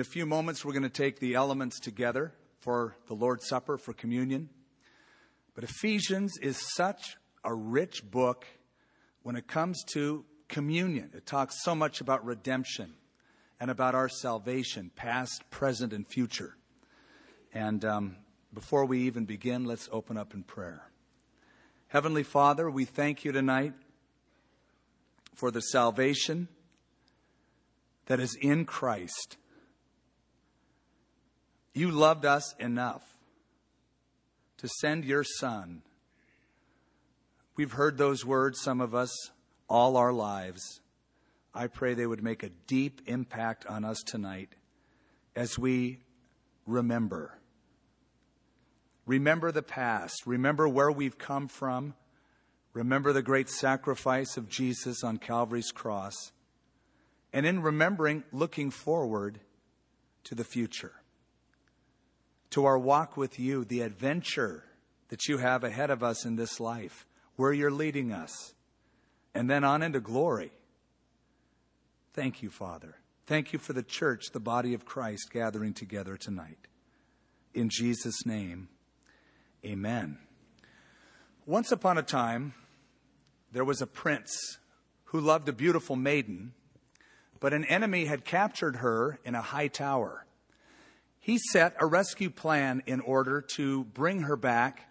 In a few moments, we're going to take the elements together for the Lord's Supper, for communion. But Ephesians is such a rich book when it comes to communion. It talks so much about redemption and about our salvation, past, present, and future. And um, before we even begin, let's open up in prayer. Heavenly Father, we thank you tonight for the salvation that is in Christ. You loved us enough to send your Son. We've heard those words, some of us, all our lives. I pray they would make a deep impact on us tonight as we remember. Remember the past. Remember where we've come from. Remember the great sacrifice of Jesus on Calvary's cross. And in remembering, looking forward to the future, to our walk with you, the adventure that you have ahead of us in this life, where you're leading us, and then on into glory. Thank you, Father. Thank you for the church, the body of Christ, gathering together tonight. In Jesus' name, amen. Once upon a time, there was a prince who loved a beautiful maiden, but an enemy had captured her in a high tower. He set a rescue plan in order to bring her back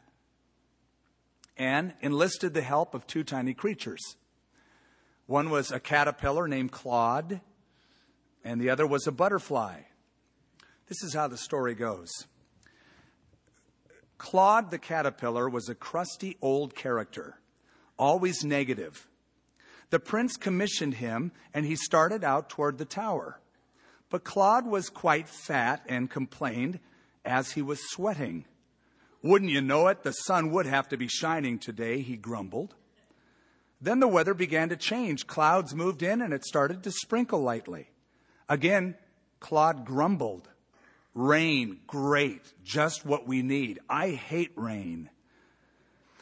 and enlisted the help of two tiny creatures. One was a caterpillar named Claude, and the other was a butterfly. This is how the story goes. Claude the caterpillar was a crusty old character, always negative. The prince commissioned him, and he started out toward the tower. But Claude was quite fat and complained as he was sweating. Wouldn't you know it, the sun would have to be shining today, he grumbled. Then the weather began to change. Clouds moved in and it started to sprinkle lightly. Again, Claude grumbled. Rain, great, just what we need. I hate rain.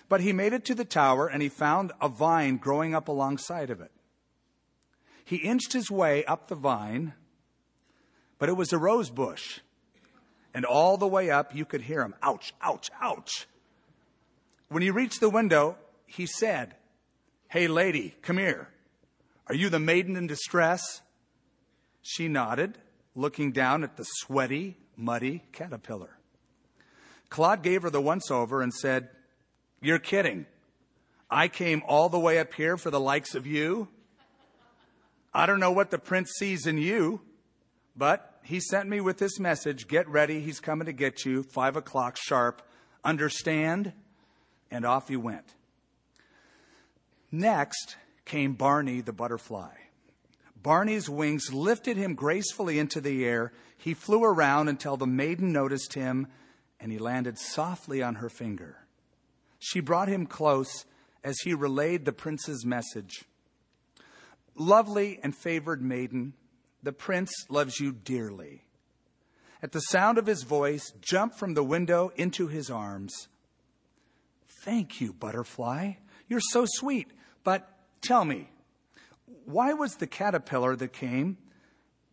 But he made it to the tower and he found a vine growing up alongside of it. He inched his way up the vine, but it was a rose bush. And all the way up, you could hear him ouch, ouch, ouch. When he reached the window, he said, Hey, lady, come here. Are you the maiden in distress? She nodded, looking down at the sweaty, muddy caterpillar. Claude gave her the once over and said, You're kidding. I came all the way up here for the likes of you. I don't know what the prince sees in you, but he sent me with this message Get ready, he's coming to get you, five o'clock sharp. Understand? And off he went. Next came Barney the butterfly. Barney's wings lifted him gracefully into the air. He flew around until the maiden noticed him and he landed softly on her finger. She brought him close as he relayed the prince's message. Lovely and favored maiden, the prince loves you dearly. At the sound of his voice, jump from the window into his arms. Thank you, butterfly. You're so sweet. But tell me, why was the caterpillar that came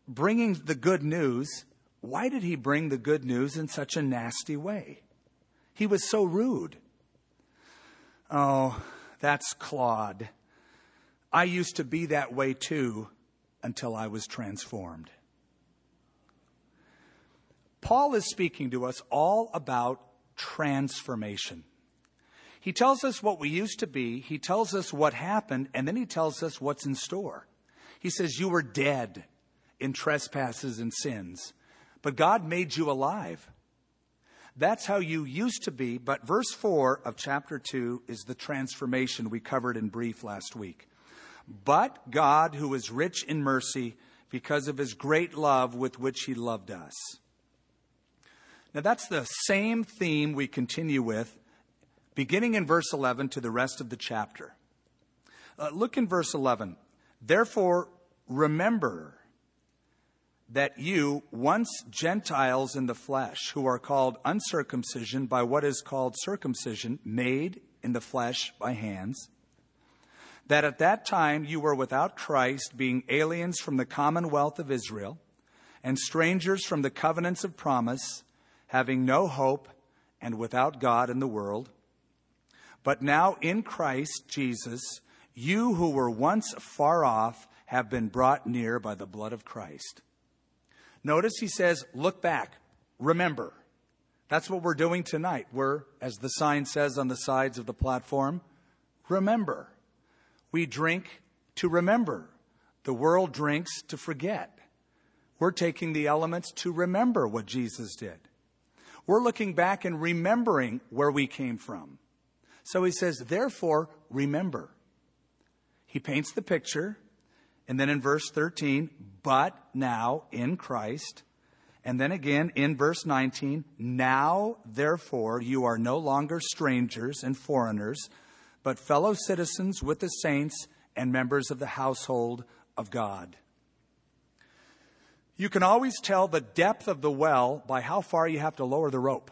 bringing the good news? Why did he bring the good news in such a nasty way? He was so rude. Oh, that's Claude. I used to be that way too until I was transformed. Paul is speaking to us all about transformation. He tells us what we used to be, he tells us what happened, and then he tells us what's in store. He says, You were dead in trespasses and sins, but God made you alive. That's how you used to be, but verse 4 of chapter 2 is the transformation we covered in brief last week. But God, who is rich in mercy, because of his great love with which he loved us. Now, that's the same theme we continue with beginning in verse 11 to the rest of the chapter. Uh, look in verse 11. Therefore, remember that you, once Gentiles in the flesh, who are called uncircumcision by what is called circumcision, made in the flesh by hands, that at that time you were without Christ, being aliens from the commonwealth of Israel and strangers from the covenants of promise, having no hope and without God in the world. But now in Christ Jesus, you who were once far off have been brought near by the blood of Christ. Notice he says, look back, remember. That's what we're doing tonight. We're, as the sign says on the sides of the platform, remember. We drink to remember. The world drinks to forget. We're taking the elements to remember what Jesus did. We're looking back and remembering where we came from. So he says, therefore, remember. He paints the picture, and then in verse 13, but now in Christ. And then again in verse 19, now therefore you are no longer strangers and foreigners, but fellow citizens with the saints and members of the household of God. You can always tell the depth of the well by how far you have to lower the rope.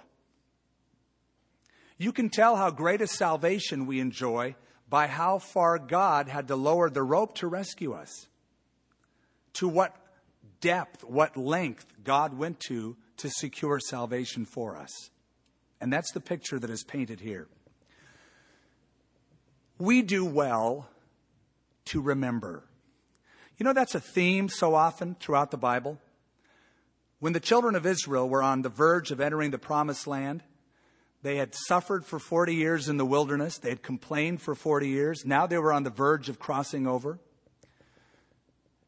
You can tell how great a salvation we enjoy by how far God had to lower the rope to rescue us. To what depth, what length God went to to secure salvation for us. And that's the picture that is painted here. We do well to remember. You know, that's a theme so often throughout the Bible. When the children of Israel were on the verge of entering the promised land, they had suffered for 40 years in the wilderness. They had complained for 40 years. Now they were on the verge of crossing over.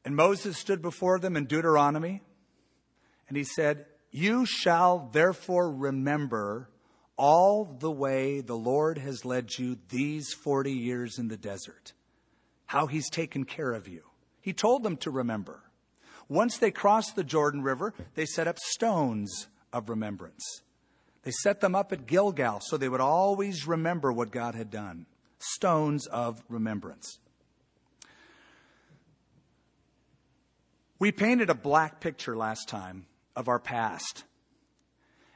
And Moses stood before them in Deuteronomy, and he said, You shall therefore remember all the way the Lord has led you these 40 years in the desert, how he's taken care of you. He told them to remember. Once they crossed the Jordan River, they set up stones of remembrance. They set them up at Gilgal so they would always remember what God had done. Stones of remembrance. We painted a black picture last time of our past.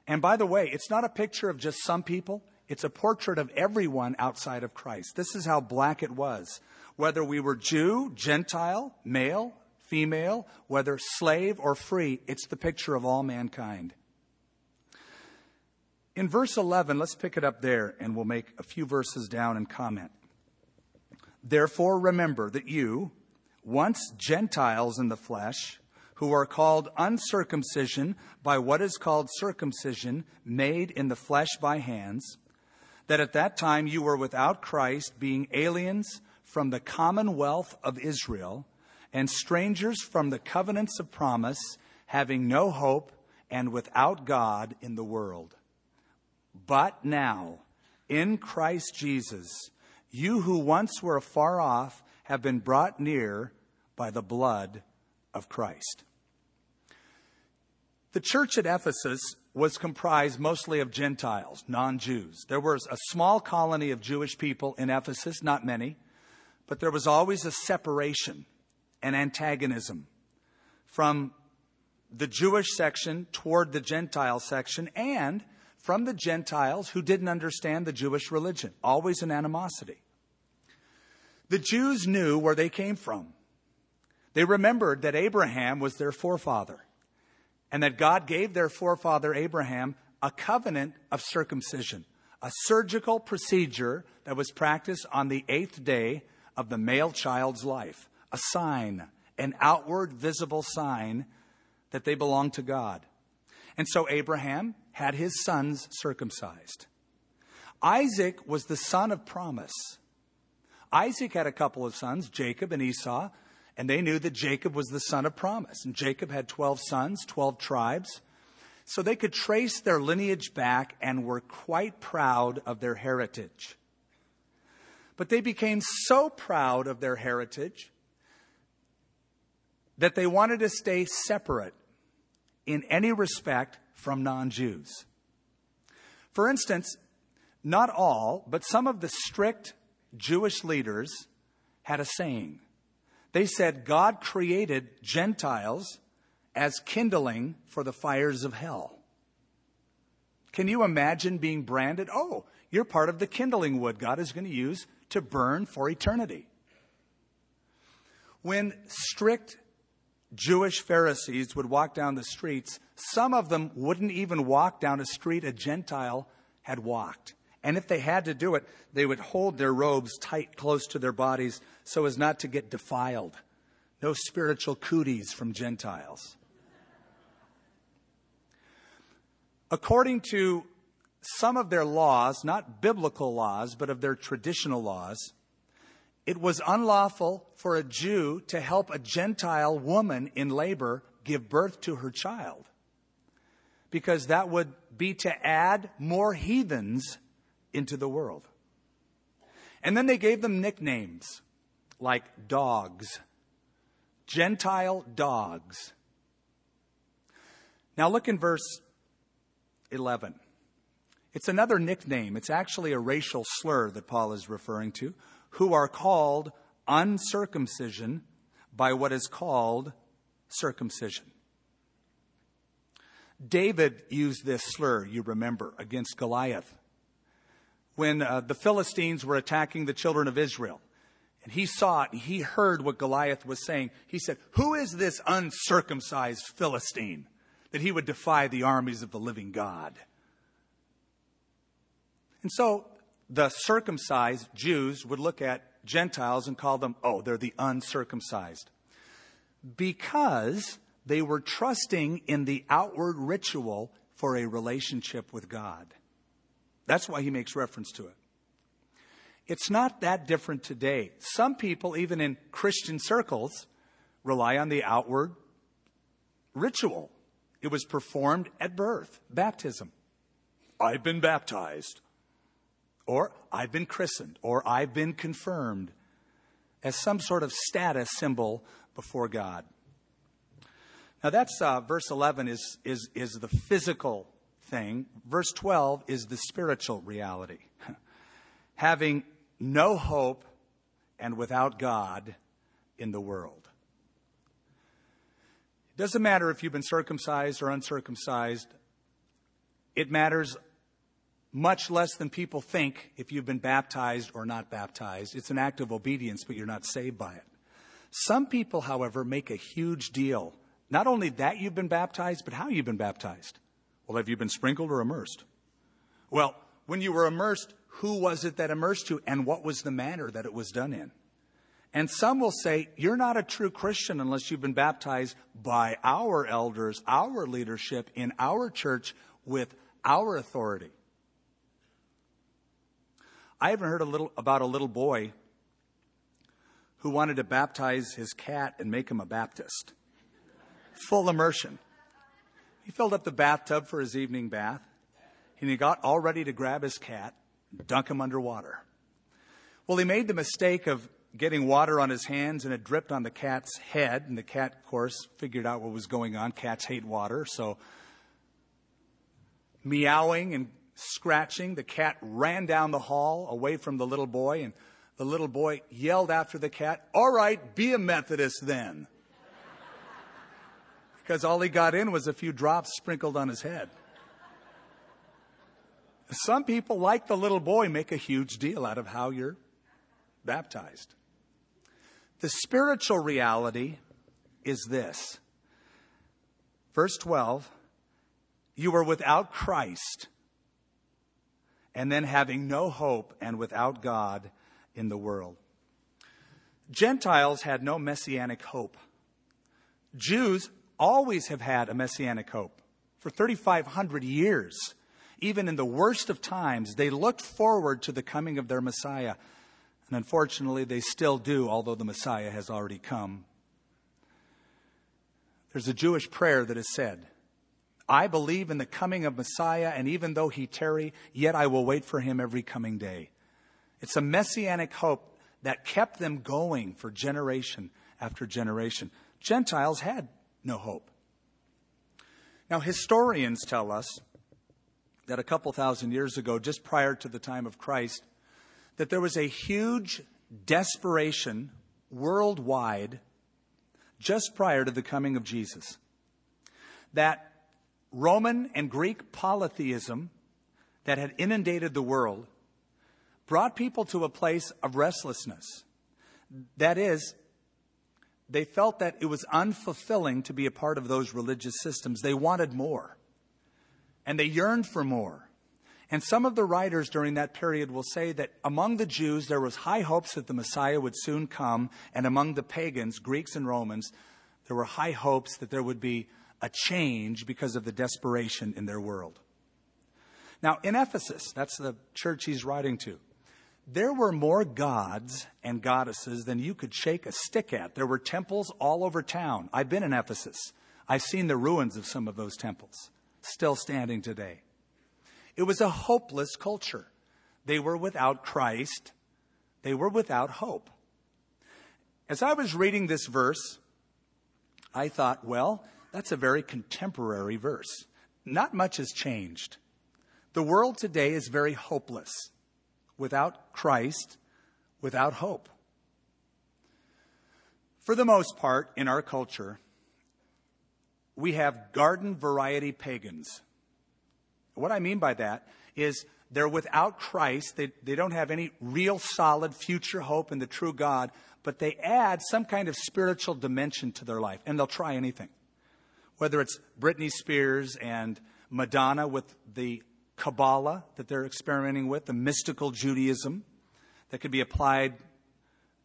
And by the way, it's not a picture of just some people, it's a portrait of everyone outside of Christ. This is how black it was. Whether we were Jew, Gentile, male, female, whether slave or free, it's the picture of all mankind. In verse 11, let's pick it up there and we'll make a few verses down and comment. Therefore, remember that you, once Gentiles in the flesh, who are called uncircumcision by what is called circumcision, made in the flesh by hands, that at that time you were without Christ, being aliens from the commonwealth of Israel, and strangers from the covenants of promise, having no hope and without God in the world. But now, in Christ Jesus, you who once were afar off have been brought near by the blood of Christ. The church at Ephesus was comprised mostly of Gentiles, non Jews. There was a small colony of Jewish people in Ephesus, not many, but there was always a separation and antagonism from the Jewish section toward the Gentile section and from the Gentiles who didn't understand the Jewish religion. Always an animosity. The Jews knew where they came from. They remembered that Abraham was their forefather and that God gave their forefather Abraham a covenant of circumcision, a surgical procedure that was practiced on the eighth day of the male child's life, a sign, an outward visible sign that they belonged to God. And so Abraham had his sons circumcised. Isaac was the son of promise. Isaac had a couple of sons, Jacob and Esau, and they knew that Jacob was the son of promise. And Jacob had 12 sons, 12 tribes. So they could trace their lineage back and were quite proud of their heritage. But they became so proud of their heritage that they wanted to stay separate in any respect from non Jews. For instance, not all, but some of the strict Jewish leaders had a saying. They said God created Gentiles as kindling for the fires of hell. Can you imagine being branded? Oh, you're part of the kindling wood God is going to use to burn for eternity. When strict Jewish Pharisees would walk down the streets, some of them wouldn't even walk down a street a Gentile had walked. And if they had to do it, they would hold their robes tight close to their bodies so as not to get defiled. No spiritual cooties from Gentiles. According to some of their laws, not biblical laws, but of their traditional laws, it was unlawful for a Jew to help a Gentile woman in labor give birth to her child because that would be to add more heathens into the world. And then they gave them nicknames like dogs, Gentile dogs. Now look in verse 11. It's another nickname. It's actually a racial slur that Paul is referring to, who are called uncircumcision by what is called circumcision. David used this slur, you remember, against Goliath. When uh, the Philistines were attacking the children of Israel, and he saw it, and he heard what Goliath was saying, he said, Who is this uncircumcised Philistine that he would defy the armies of the living God? And so the circumcised Jews would look at Gentiles and call them, oh, they're the uncircumcised. Because they were trusting in the outward ritual for a relationship with God. That's why he makes reference to it. It's not that different today. Some people, even in Christian circles, rely on the outward ritual. It was performed at birth, baptism. I've been baptized or I've been christened, or I've been confirmed as some sort of status symbol before God. Now that's uh, verse 11 is, is, is the physical thing. Verse 12 is the spiritual reality. Having no hope and without God in the world. It doesn't matter if you've been circumcised or uncircumcised. It matters much less than people think if you've been baptized or not baptized. It's an act of obedience, but you're not saved by it. Some people, however, make a huge deal. Not only that you've been baptized, but how you've been baptized. Well, have you been sprinkled or immersed? Well, when you were immersed, who was it that immersed you and what was the manner that it was done in? And some will say, you're not a true Christian unless you've been baptized by our elders, our leadership in our church with our authority. I even heard a little about a little boy who wanted to baptize his cat and make him a Baptist. Full immersion. He filled up the bathtub for his evening bath, and he got all ready to grab his cat dunk him underwater. Well, he made the mistake of getting water on his hands, and it dripped on the cat's head, and the cat, of course, figured out what was going on. Cats hate water, so meowing and scratching. The cat ran down the hall away from the little boy, and the little boy yelled after the cat, All right, be a Methodist then. Because all he got in was a few drops sprinkled on his head. Some people, like the little boy, make a huge deal out of how you're baptized. The spiritual reality is this. Verse 12, you were without Christ and then having no hope and without God in the world. Gentiles had no messianic hope. Jews always have had a messianic hope. For 3,500 years, even in the worst of times, they looked forward to the coming of their Messiah. And unfortunately, they still do, although the Messiah has already come. There's a Jewish prayer that is said I believe in the coming of Messiah, and even though he tarry, yet I will wait for him every coming day. It's a messianic hope that kept them going for generation after generation. Gentiles had no hope. Now, historians tell us that a couple thousand years ago, just prior to the time of Christ, that there was a huge desperation worldwide just prior to the coming of Jesus. That Roman and Greek polytheism that had inundated the world brought people to a place of restlessness. That is, they felt that it was unfulfilling to be a part of those religious systems. They wanted more. And they yearned for more. And some of the writers during that period will say that among the Jews there was high hopes that the Messiah would soon come, and among the pagans, Greeks and Romans, there were high hopes that there would be a change because of the desperation in their world. Now, in Ephesus, that's the church he's writing to, there were more gods and goddesses than you could shake a stick at. There were temples all over town. I've been in Ephesus. I've seen the ruins of some of those temples, still standing today. It was a hopeless culture. They were without Christ. They were without hope. As I was reading this verse, I thought, well, that's a very contemporary verse. Not much has changed. The world today is very hopeless without Christ, without hope. For the most part, in our culture, we have garden variety pagans. What I mean by that is they're without Christ. They, they don't have any real solid future hope in the true God, but they add some kind of spiritual dimension to their life, and they'll try anything. Whether it's Britney Spears and Madonna with the Kabbalah that they're experimenting with, the mystical Judaism that could be applied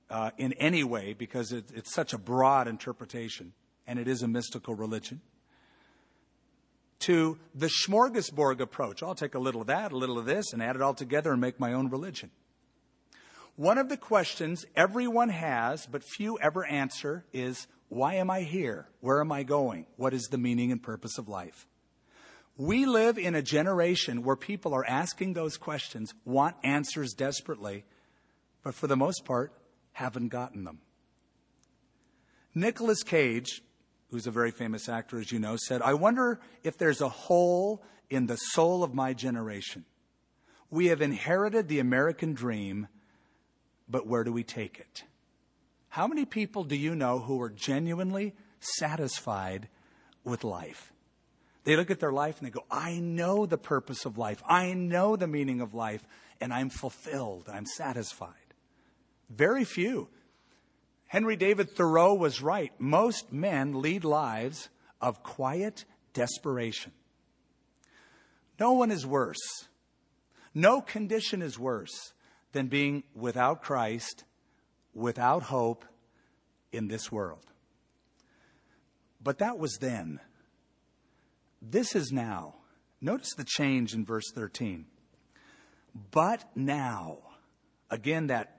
uh, in any way because it, it's such a broad interpretation and it is a mystical religion. To the smorgasbord approach. I'll take a little of that, a little of this, and add it all together and make my own religion. One of the questions everyone has, but few ever answer, is why am I here? Where am I going? What is the meaning and purpose of life? We live in a generation where people are asking those questions, want answers desperately, but for the most part, haven't gotten them. Nicolas Cage, who's a very famous actor, as you know, said, I wonder if there's a hole in the soul of my generation. We have inherited the American dream, but where do we take it? How many people do you know who are genuinely satisfied with life? They look at their life and they go, I know the purpose of life. I know the meaning of life, and I'm fulfilled. I'm satisfied. Very few. Henry David Thoreau was right. Most men lead lives of quiet desperation. No one is worse. No condition is worse than being without Christ, without hope in this world. But that was then. This is now. Notice the change in verse 13. But now, again, that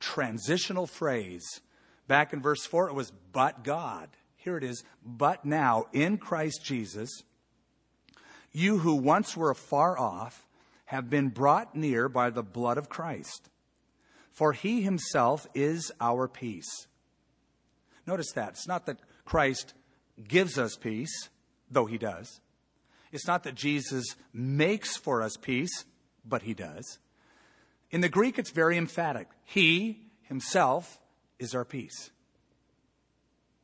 transitional phrase. Back in verse 4, it was but God. Here it is, but now, in Christ Jesus, you who once were afar off have been brought near by the blood of Christ. For he himself is our peace. Notice that. It's not that Christ gives us peace, though he does. It's not that Jesus makes for us peace, but he does. In the Greek, it's very emphatic. He himself is our peace.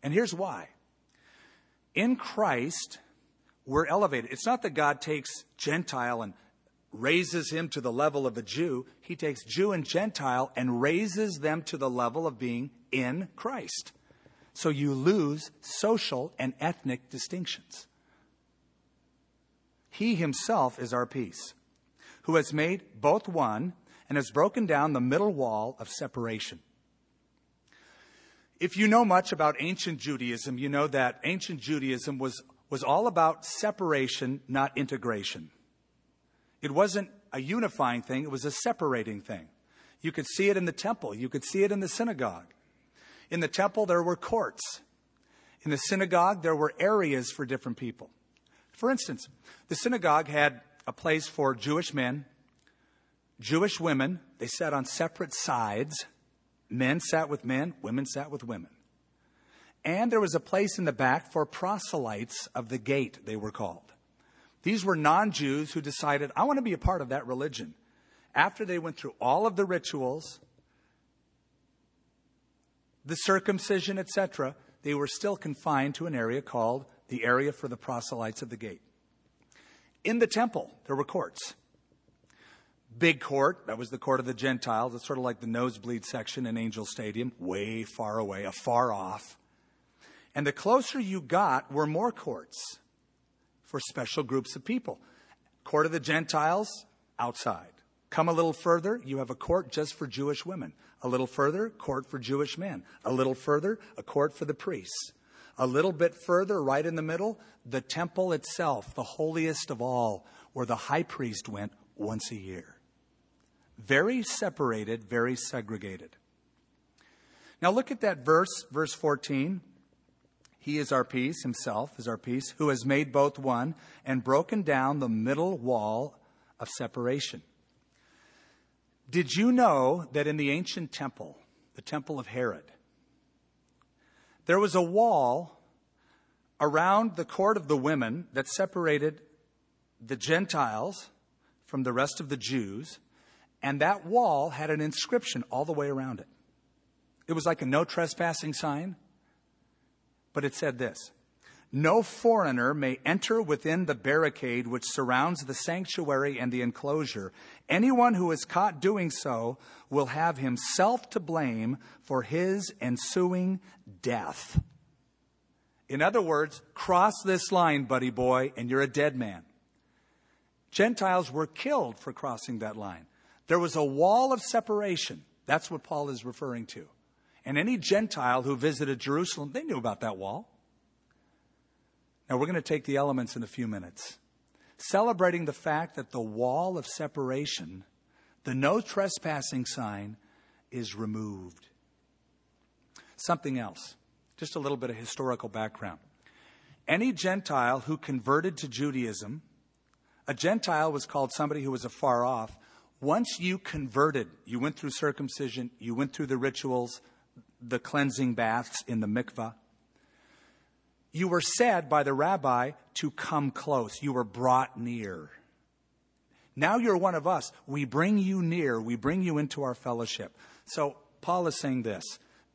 And here's why. In Christ, we're elevated. It's not that God takes Gentile and raises him to the level of a Jew. He takes Jew and Gentile and raises them to the level of being in Christ. So you lose social and ethnic distinctions. He himself is our peace, who has made both one and has broken down the middle wall of separation. If you know much about ancient Judaism, you know that ancient Judaism was, was all about separation, not integration. It wasn't a unifying thing, it was a separating thing. You could see it in the temple, you could see it in the synagogue. In the temple, there were courts. In the synagogue, there were areas for different people. For instance, the synagogue had a place for Jewish men, Jewish women. They sat on separate sides. Men sat with men, women sat with women. And there was a place in the back for proselytes of the gate, they were called. These were non Jews who decided, I want to be a part of that religion. After they went through all of the rituals, the circumcision, etc., they were still confined to an area called the area for the proselytes of the gate. In the temple, there were courts. Big court, that was the court of the Gentiles. It's sort of like the nosebleed section in Angel Stadium, way far away, afar off. And the closer you got were more courts for special groups of people. Court of the Gentiles, outside. Come a little further, you have a court just for Jewish women. A little further, court for Jewish men. A little further, a court for the priests. A little bit further, right in the middle, the temple itself, the holiest of all, where the high priest went once a year. Very separated, very segregated. Now look at that verse, verse 14. He is our peace, himself is our peace, who has made both one and broken down the middle wall of separation. Did you know that in the ancient temple, the temple of Herod, there was a wall around the court of the women that separated the Gentiles from the rest of the Jews, and that wall had an inscription all the way around it. It was like a no trespassing sign, but it said this No foreigner may enter within the barricade which surrounds the sanctuary and the enclosure. Anyone who is caught doing so will have himself to blame for his ensuing death. In other words, cross this line, buddy boy, and you're a dead man. Gentiles were killed for crossing that line. There was a wall of separation. That's what Paul is referring to. And any Gentile who visited Jerusalem, they knew about that wall. Now, we're going to take the elements in a few minutes. Celebrating the fact that the wall of separation, the no trespassing sign, is removed. Something else, just a little bit of historical background. Any Gentile who converted to Judaism, a Gentile was called somebody who was afar off. Once you converted, you went through circumcision, you went through the rituals, the cleansing baths in the mikvah. You were said by the rabbi to come close. You were brought near. Now you're one of us. We bring you near. We bring you into our fellowship. So Paul is saying this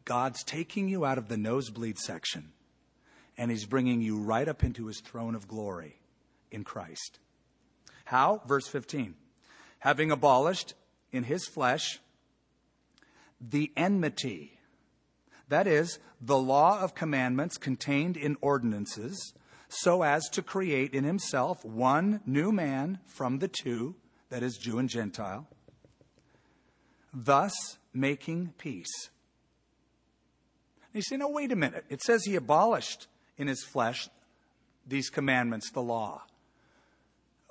God's taking you out of the nosebleed section, and he's bringing you right up into his throne of glory in Christ. How? Verse 15. Having abolished in his flesh the enmity that is, the law of commandments contained in ordinances, so as to create in himself one new man from the two, that is, Jew and Gentile, thus making peace. And you say, no, wait a minute. It says he abolished in his flesh these commandments, the law.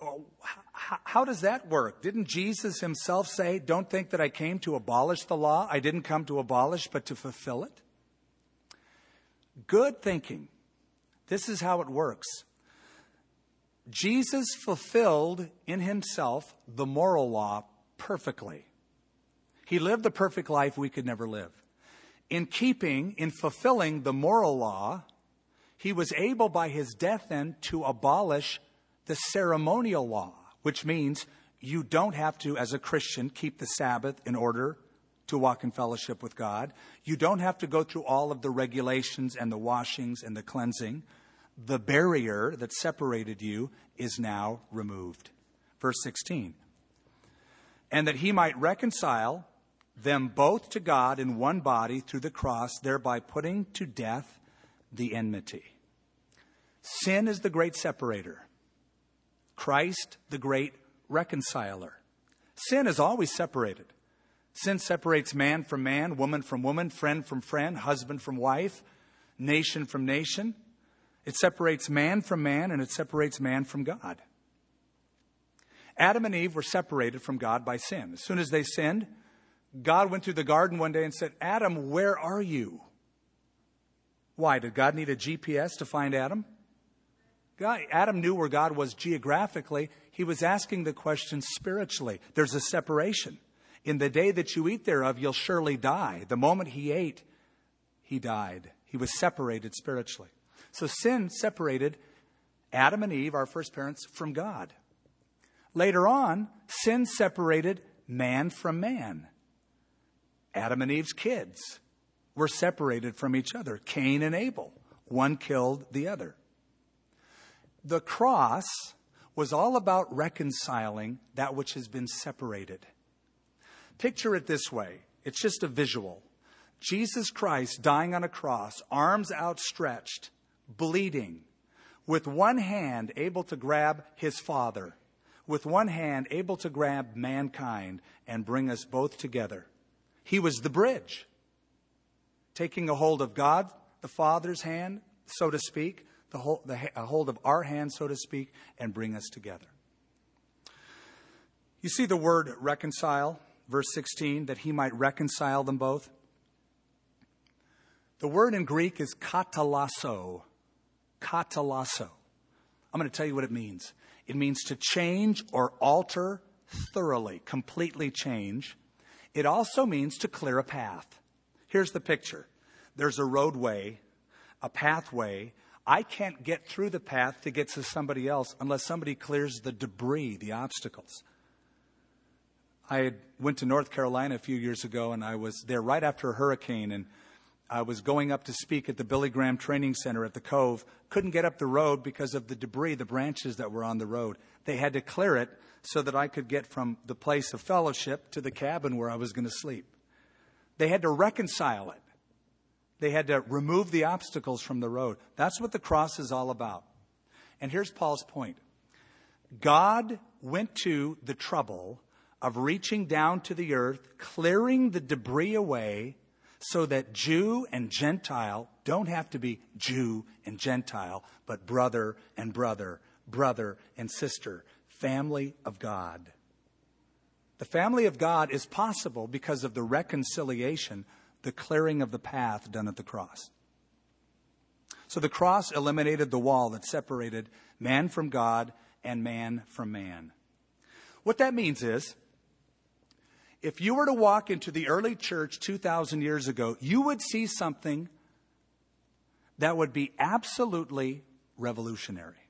Oh, how does that work? Didn't Jesus himself say, Don't think that I came to abolish the law? I didn't come to abolish, but to fulfill it? Good thinking. This is how it works. Jesus fulfilled in himself the moral law perfectly. He lived the perfect life we could never live. In keeping, in fulfilling the moral law, he was able by his death then to abolish the ceremonial law, which means you don't have to, as a Christian, keep the Sabbath in order to walk in fellowship with God. You don't have to go through all of the regulations and the washings and the cleansing. The barrier that separated you is now removed. Verse 16. And that he might reconcile them both to God in one body through the cross, thereby putting to death the enmity. Sin is the great separator, Christ, the great reconciler. Sin is always separated. Sin separates man from man, woman from woman, friend from friend, husband from wife, nation from nation. It separates man from man and it separates man from God. Adam and Eve were separated from God by sin. As soon as they sinned, God went through the garden one day and said, Adam, where are you? Why? Did God need a GPS to find Adam? God, Adam knew where God was geographically. He was asking the question spiritually. There's a separation. In the day that you eat thereof, you'll surely die. The moment he ate, he died. He was separated spiritually. So sin separated Adam and Eve, our first parents, from God. Later on, sin separated man from man. Adam and Eve's kids were separated from each other. Cain and Abel. One killed the other. The cross was all about reconciling that which has been separated. Picture it this way it's just a visual. Jesus Christ dying on a cross, arms outstretched, bleeding, with one hand able to grab his Father, with one hand able to grab mankind and bring us both together. He was the bridge, taking a hold of God, the Father's hand, so to speak, the hold, the, hold of our hand, so to speak, and bring us together. You see the word reconcile, verse 16, that he might reconcile them both? The word in Greek is katalasso. Katalasso. I'm going to tell you what it means. It means to change or alter thoroughly, completely change. It also means to clear a path. Here's the picture there's a roadway, a pathway. I can't get through the path to get to somebody else unless somebody clears the debris, the obstacles. I went to North Carolina a few years ago and I was there right after a hurricane and I was going up to speak at the Billy Graham Training Center at the Cove. Couldn't get up the road because of the debris, the branches that were on the road. They had to clear it so that I could get from the place of fellowship to the cabin where I was going to sleep. They had to reconcile it. They had to remove the obstacles from the road. That's what the cross is all about. And here's Paul's point God went to the trouble of reaching down to the earth, clearing the debris away so that Jew and Gentile don't have to be Jew and Gentile, but brother and brother, brother and sister, family of God. The family of God is possible because of the reconciliation, the clearing of the path done at the cross. So the cross eliminated the wall that separated man from God and man from man. What that means is if you were to walk into the early church 2,000 years ago, you would see something that would be absolutely revolutionary.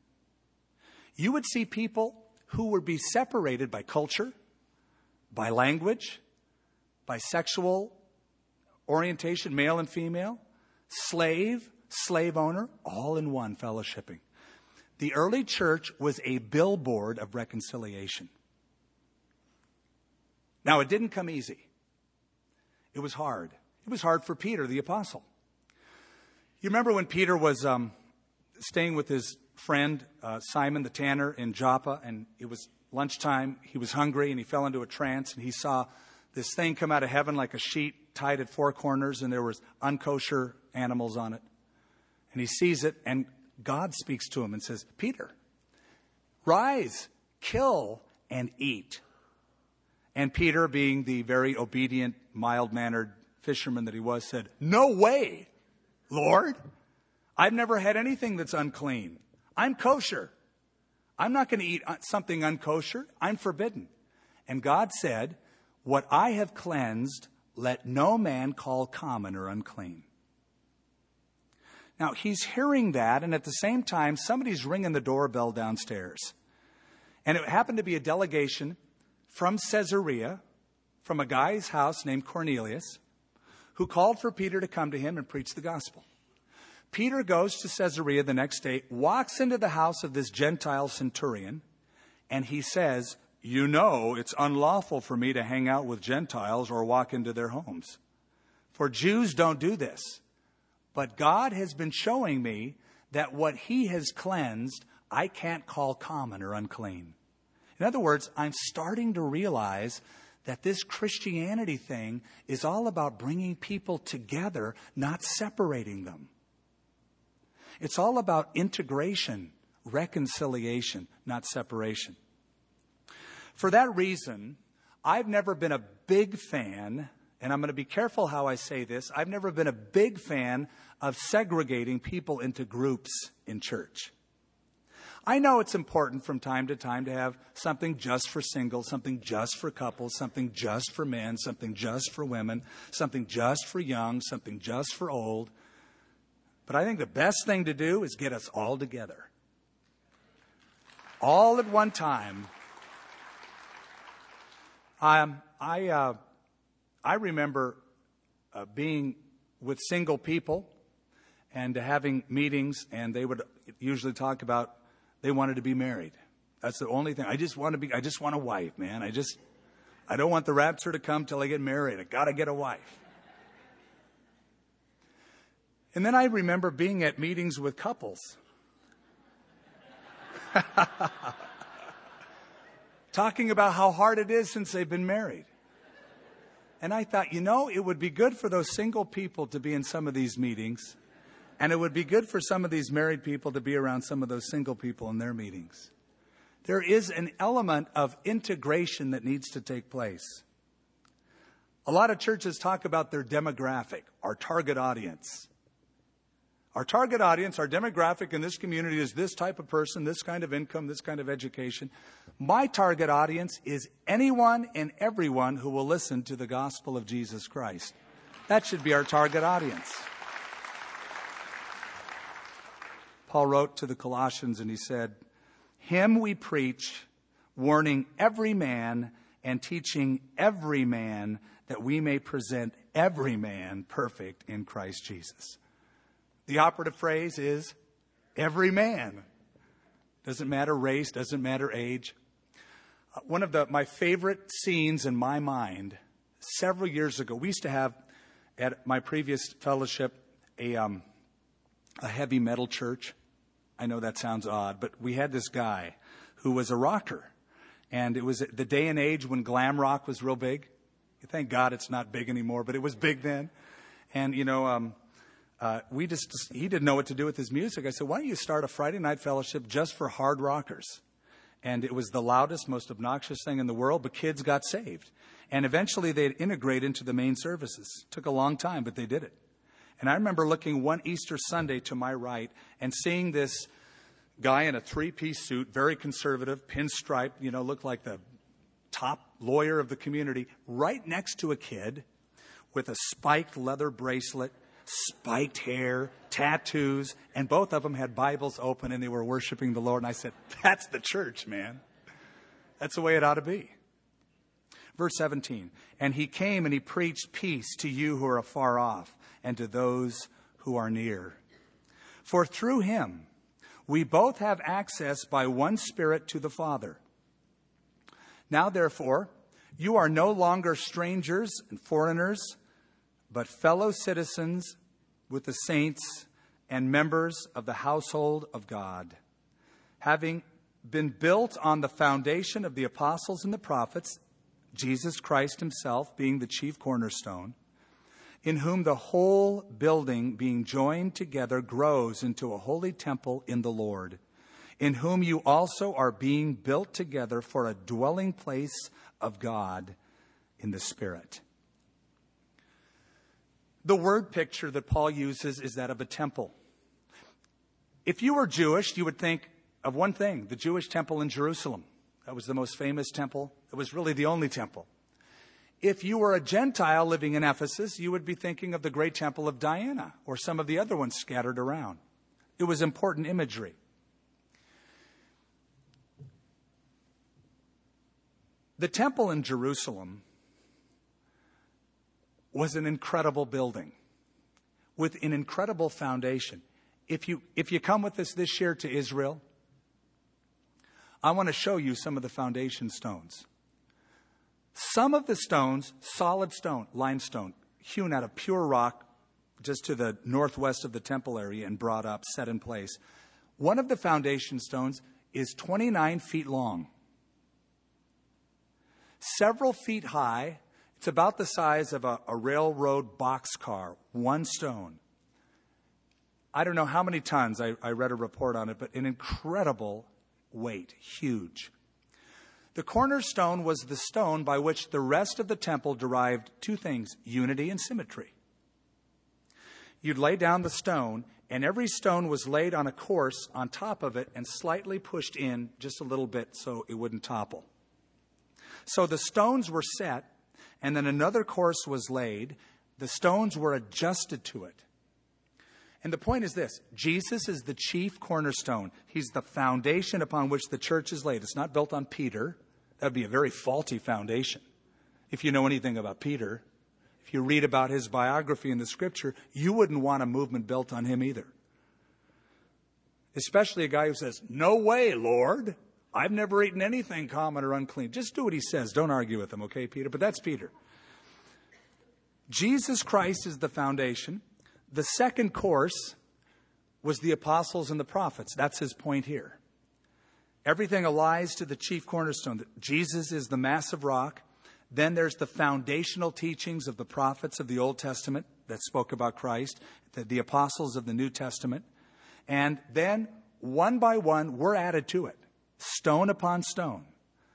You would see people who would be separated by culture, by language, by sexual orientation, male and female, slave, slave owner, all in one fellowshipping. The early church was a billboard of reconciliation. Now, it didn't come easy. It was hard. It was hard for Peter, the apostle. You remember when Peter was um, staying with his friend uh, Simon the tanner in Joppa, and it was lunchtime. He was hungry, and he fell into a trance, and he saw this thing come out of heaven like a sheet tied at four corners, and there was unkosher animals on it. And he sees it, and God speaks to him and says, Peter, rise, kill, and eat. And Peter, being the very obedient, mild mannered fisherman that he was, said, No way, Lord. I've never had anything that's unclean. I'm kosher. I'm not going to eat uh, something unkosher. I'm forbidden. And God said, What I have cleansed, let no man call common or unclean. Now, he's hearing that, and at the same time, somebody's ringing the doorbell downstairs. And it happened to be a delegation from Caesarea, from a guy's house named Cornelius, who called for Peter to come to him and preach the gospel. Peter goes to Caesarea the next day, walks into the house of this Gentile centurion, and he says, You know, it's unlawful for me to hang out with Gentiles or walk into their homes. For Jews don't do this. But God has been showing me that what he has cleansed, I can't call common or unclean. In other words, I'm starting to realize that this Christianity thing is all about bringing people together, not separating them. It's all about integration, reconciliation, not separation. For that reason, I've never been a big fan, and I'm going to be careful how I say this, I've never been a big fan of segregating people into groups in church. I know it's important from time to time to have something just for singles, something just for couples, something just for men, something just for women, something just for young, something just for old. But I think the best thing to do is get us all together. All at one time. Um, I, uh, I remember uh, being with single people and having meetings, and they would usually talk about they wanted to be married. That's the only thing. I just want to be, I just want a wife, man. I just, I don't want the rapture to come till I get married. I got to get a wife. And then I remember being at meetings with couples. Talking about how hard it is since they've been married. And I thought, you know, it would be good for those single people to be in some of these meetings. And it would be good for some of these married people to be around some of those single people in their meetings. There is an element of integration that needs to take place. A lot of churches talk about their demographic, our target audience. Our target audience, our demographic in this community is this type of person, this kind of income, this kind of education. My target audience is anyone and everyone who will listen to the gospel of Jesus Christ. That should be our target audience. Paul wrote to the Colossians and he said, Him we preach, warning every man and teaching every man that we may present every man perfect in Christ Jesus. The operative phrase is every man. Doesn't matter race, doesn't matter age. Uh, one of the, my favorite scenes in my mind, several years ago, we used to have at my previous fellowship a, um, a heavy metal church. I know that sounds odd, but we had this guy who was a rocker. And it was the day and age when glam rock was real big. Thank God it's not big anymore, but it was big then. And, you know, um, uh, we just, he didn't know what to do with his music. I said, why don't you start a Friday night fellowship just for hard rockers? And it was the loudest, most obnoxious thing in the world, but kids got saved. And eventually they'd integrate into the main services. Took a long time, but they did it. And I remember looking one Easter Sunday to my right and seeing this guy in a three piece suit, very conservative, pinstripe, you know, looked like the top lawyer of the community, right next to a kid with a spiked leather bracelet, spiked hair, tattoos, and both of them had Bibles open and they were worshiping the Lord. And I said, That's the church, man. That's the way it ought to be. Verse 17, and he came and he preached peace to you who are afar off and to those who are near. For through him we both have access by one Spirit to the Father. Now, therefore, you are no longer strangers and foreigners, but fellow citizens with the saints and members of the household of God, having been built on the foundation of the apostles and the prophets, Jesus Christ himself being the chief cornerstone, in whom the whole building being joined together grows into a holy temple in the Lord, in whom you also are being built together for a dwelling place of God in the Spirit. The word picture that Paul uses is that of a temple. If you were Jewish, you would think of one thing the Jewish temple in Jerusalem. That was the most famous temple. It was really the only temple. If you were a Gentile living in Ephesus, you would be thinking of the great temple of Diana or some of the other ones scattered around. It was important imagery. The temple in Jerusalem was an incredible building with an incredible foundation. If you, if you come with us this year to Israel, I want to show you some of the foundation stones. Some of the stones, solid stone, limestone, hewn out of pure rock just to the northwest of the temple area and brought up, set in place. One of the foundation stones is 29 feet long, several feet high, it's about the size of a, a railroad boxcar, one stone. I don't know how many tons, I, I read a report on it, but an incredible weight, huge. The cornerstone was the stone by which the rest of the temple derived two things unity and symmetry. You'd lay down the stone, and every stone was laid on a course on top of it and slightly pushed in just a little bit so it wouldn't topple. So the stones were set, and then another course was laid. The stones were adjusted to it. And the point is this Jesus is the chief cornerstone. He's the foundation upon which the church is laid. It's not built on Peter. That would be a very faulty foundation. If you know anything about Peter, if you read about his biography in the scripture, you wouldn't want a movement built on him either. Especially a guy who says, No way, Lord. I've never eaten anything common or unclean. Just do what he says. Don't argue with him, okay, Peter? But that's Peter. Jesus Christ is the foundation. The second course was the apostles and the prophets. That's his point here. Everything allies to the chief cornerstone. Jesus is the massive rock. Then there's the foundational teachings of the prophets of the Old Testament that spoke about Christ, the, the apostles of the New Testament. And then, one by one, we're added to it, stone upon stone,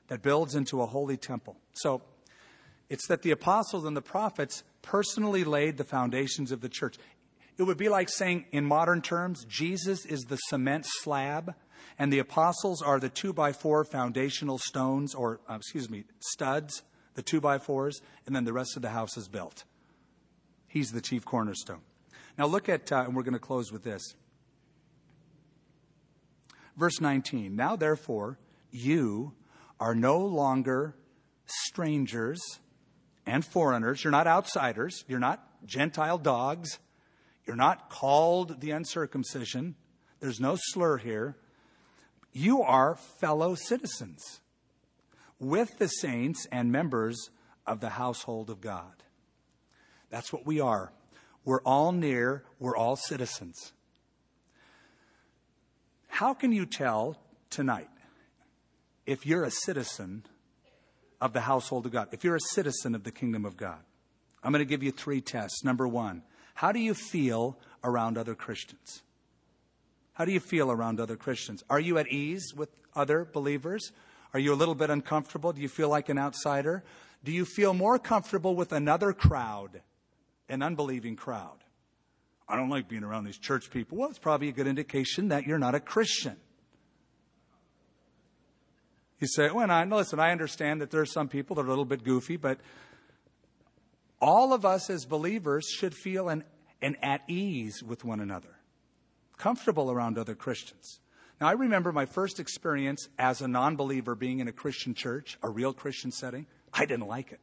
that builds into a holy temple. So, it's that the apostles and the prophets personally laid the foundations of the church. It would be like saying, in modern terms, Jesus is the cement slab, and the apostles are the two by four foundational stones, or, uh, excuse me, studs, the two by fours, and then the rest of the house is built. He's the chief cornerstone. Now look at, uh, and we're going to close with this. Verse 19 Now therefore, you are no longer strangers and foreigners. You're not outsiders. You're not Gentile dogs. You're not called the uncircumcision. There's no slur here. You are fellow citizens with the saints and members of the household of God. That's what we are. We're all near, we're all citizens. How can you tell tonight if you're a citizen of the household of God, if you're a citizen of the kingdom of God? I'm going to give you three tests. Number one, how do you feel around other Christians? How do you feel around other Christians? Are you at ease with other believers? Are you a little bit uncomfortable? Do you feel like an outsider? Do you feel more comfortable with another crowd, an unbelieving crowd? I don't like being around these church people. Well, it's probably a good indication that you're not a Christian. You say, well, I, listen, I understand that there are some people that are a little bit goofy, but all of us as believers should feel an, an at ease with one another, comfortable around other Christians. Now, I remember my first experience as a non believer being in a Christian church, a real Christian setting. I didn't like it.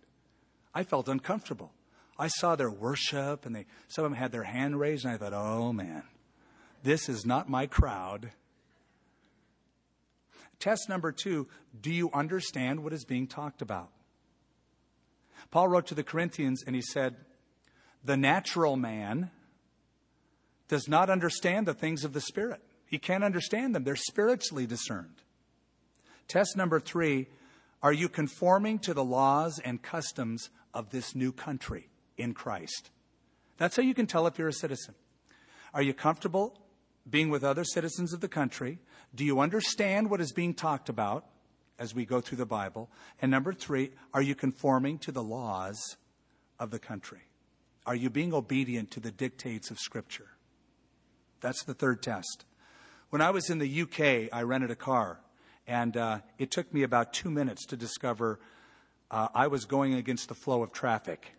I felt uncomfortable. I saw their worship, and they, some of them had their hand raised, and I thought, oh man, this is not my crowd. Test number two do you understand what is being talked about? Paul wrote to the Corinthians, and he said, The natural man does not understand the things of the Spirit. He can't understand them, they're spiritually discerned. Test number three are you conforming to the laws and customs of this new country? In Christ. That's how you can tell if you're a citizen. Are you comfortable being with other citizens of the country? Do you understand what is being talked about as we go through the Bible? And number three, are you conforming to the laws of the country? Are you being obedient to the dictates of Scripture? That's the third test. When I was in the UK, I rented a car, and uh, it took me about two minutes to discover uh, I was going against the flow of traffic.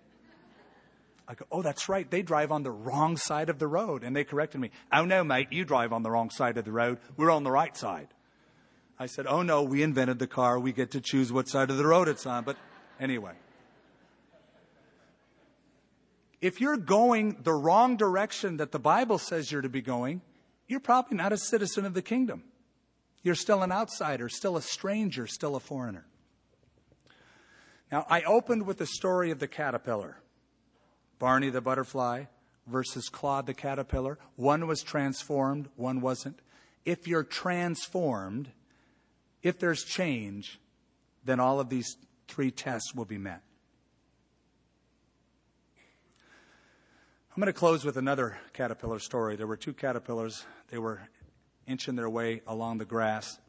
I go, oh, that's right. They drive on the wrong side of the road. And they corrected me. Oh, no, mate, you drive on the wrong side of the road. We're on the right side. I said, oh, no, we invented the car. We get to choose what side of the road it's on. But anyway. If you're going the wrong direction that the Bible says you're to be going, you're probably not a citizen of the kingdom. You're still an outsider, still a stranger, still a foreigner. Now, I opened with the story of the caterpillar. Barney the butterfly versus Claude the caterpillar. One was transformed, one wasn't. If you're transformed, if there's change, then all of these three tests will be met. I'm going to close with another caterpillar story. There were two caterpillars. They were inching their way along the grass,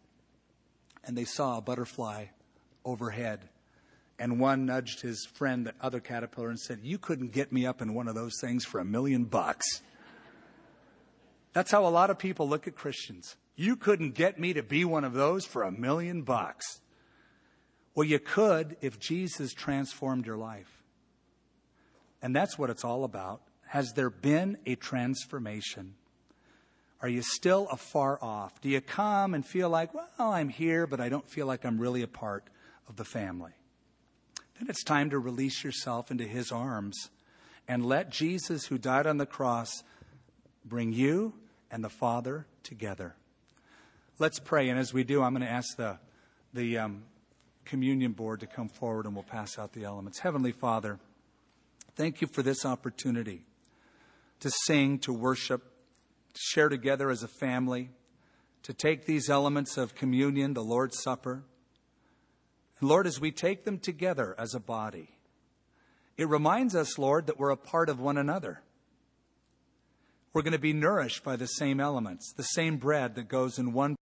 and they saw a butterfly overhead and one nudged his friend, the other caterpillar, and said, You couldn't get me up in one of those things for a million bucks. That's how a lot of people look at Christians. You couldn't get me to be one of those for a million bucks. Well, you could if Jesus transformed your life. And that's what it's all about. Has there been a transformation? Are you still afar off? Do you come and feel like, well, I'm here, but I don't feel like I'm really a part of the family? Then it's time to release yourself into his arms and let Jesus, who died on the cross, bring you and the Father together. Let's pray. And as we do, I'm going to ask the, the um, communion board to come forward and we'll pass out the elements. Heavenly Father, thank you for this opportunity to sing, to worship, to share together as a family, to take these elements of communion, the Lord's Supper. Lord, as we take them together as a body, it reminds us, Lord, that we're a part of one another. We're going to be nourished by the same elements, the same bread that goes in one